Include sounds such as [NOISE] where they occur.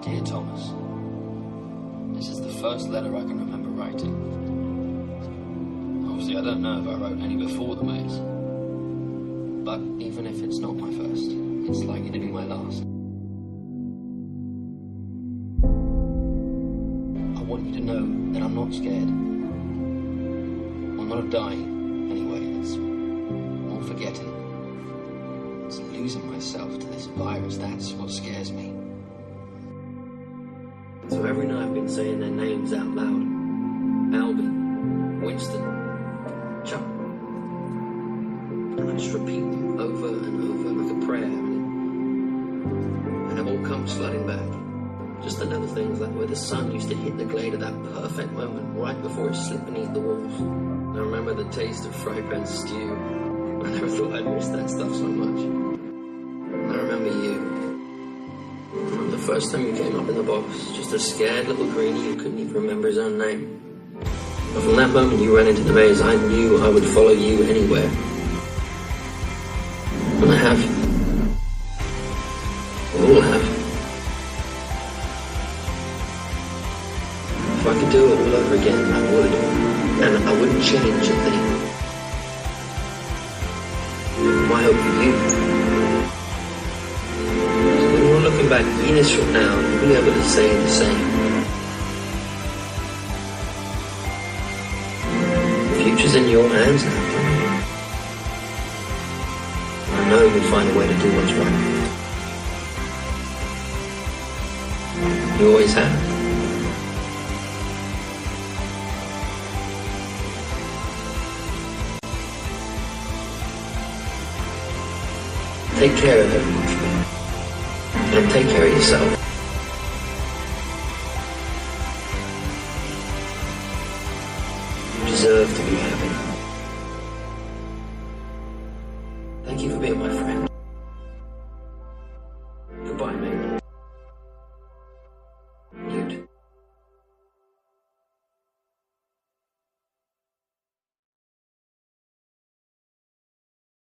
Dear Thomas, this is the first letter I can remember writing. Obviously, I don't know if I wrote any before the maze. But even if it's not my first, it's likely to be my last. I want you to know that I'm not scared. I'm not dying, anyway. It's more forgetting. It's losing myself to this virus. That's what scares me. So every night I've been saying their names out loud. Alby, Winston, Chuck. And I just repeat over and over like a prayer. And it all comes flooding back. Just the little things like where the sun used to hit the glade at that perfect moment right before it slipped beneath the walls. I remember the taste of Frypan stew. [LAUGHS] I never thought I'd miss that stuff so much. First time you came up in the box, just a scared little greenie who couldn't even remember his own name. But from that moment you ran into the maze, I knew I would follow you anywhere. And I have. We all have. If I could do it all over again, I would. And I wouldn't change a thing. My hope years from now, you'll be able to say the same. The future's in your hands now, I know you'll find a way to do what's right. You always have. Take care of everyone. And take care of yourself. You deserve to be happy. Thank you for being my friend. Goodbye, mate.